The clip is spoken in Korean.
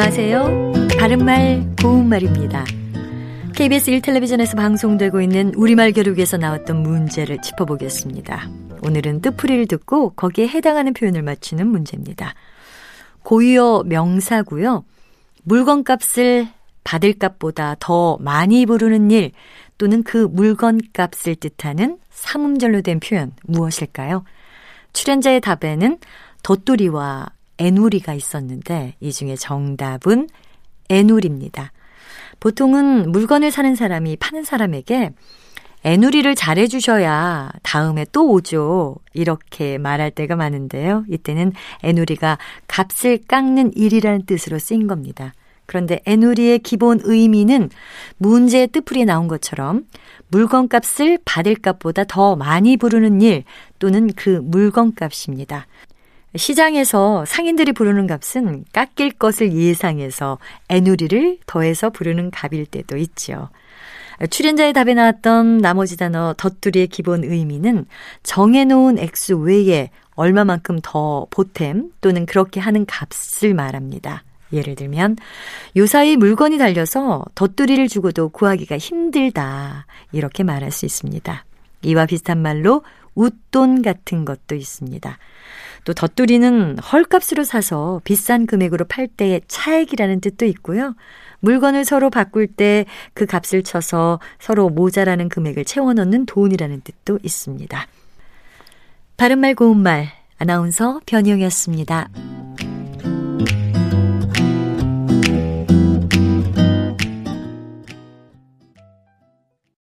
안녕하세요. 바른말 고운말입니다. KBS 1텔레비전에서 방송되고 있는 우리말 교육에서 나왔던 문제를 짚어보겠습니다. 오늘은 뜻풀이를 듣고 거기에 해당하는 표현을 맞추는 문제입니다. 고유어 명사고요. 물건값을 받을 값보다 더 많이 부르는 일 또는 그 물건값을 뜻하는 삼음절로 된 표현 무엇일까요? 출연자의 답에는 덧돌이와 애누리가 있었는데 이 중에 정답은 애누리입니다. 보통은 물건을 사는 사람이 파는 사람에게 애누리를 잘해주셔야 다음에 또 오죠. 이렇게 말할 때가 많은데요. 이때는 애누리가 값을 깎는 일이라는 뜻으로 쓰인 겁니다. 그런데 애누리의 기본 의미는 문제의 뜻풀이에 나온 것처럼 물건값을 받을 값보다 더 많이 부르는 일 또는 그 물건값입니다. 시장에서 상인들이 부르는 값은 깎일 것을 예상해서 애누리를 더해서 부르는 값일 때도 있죠. 출연자의 답에 나왔던 나머지 단어 덧두리의 기본 의미는 정해놓은 액수 외에 얼마만큼 더 보탬 또는 그렇게 하는 값을 말합니다. 예를 들면 요사이 물건이 달려서 덧두리를 주고도 구하기가 힘들다 이렇게 말할 수 있습니다. 이와 비슷한 말로 웃돈 같은 것도 있습니다. 또 덧두리는 헐값으로 사서 비싼 금액으로 팔 때의 차액이라는 뜻도 있고요. 물건을 서로 바꿀 때 그 값을 쳐서 서로 모자라는 금액을 채워넣는 돈이라는 뜻도 있습니다. 바른말 고운말 아나운서 변희영이었습니다.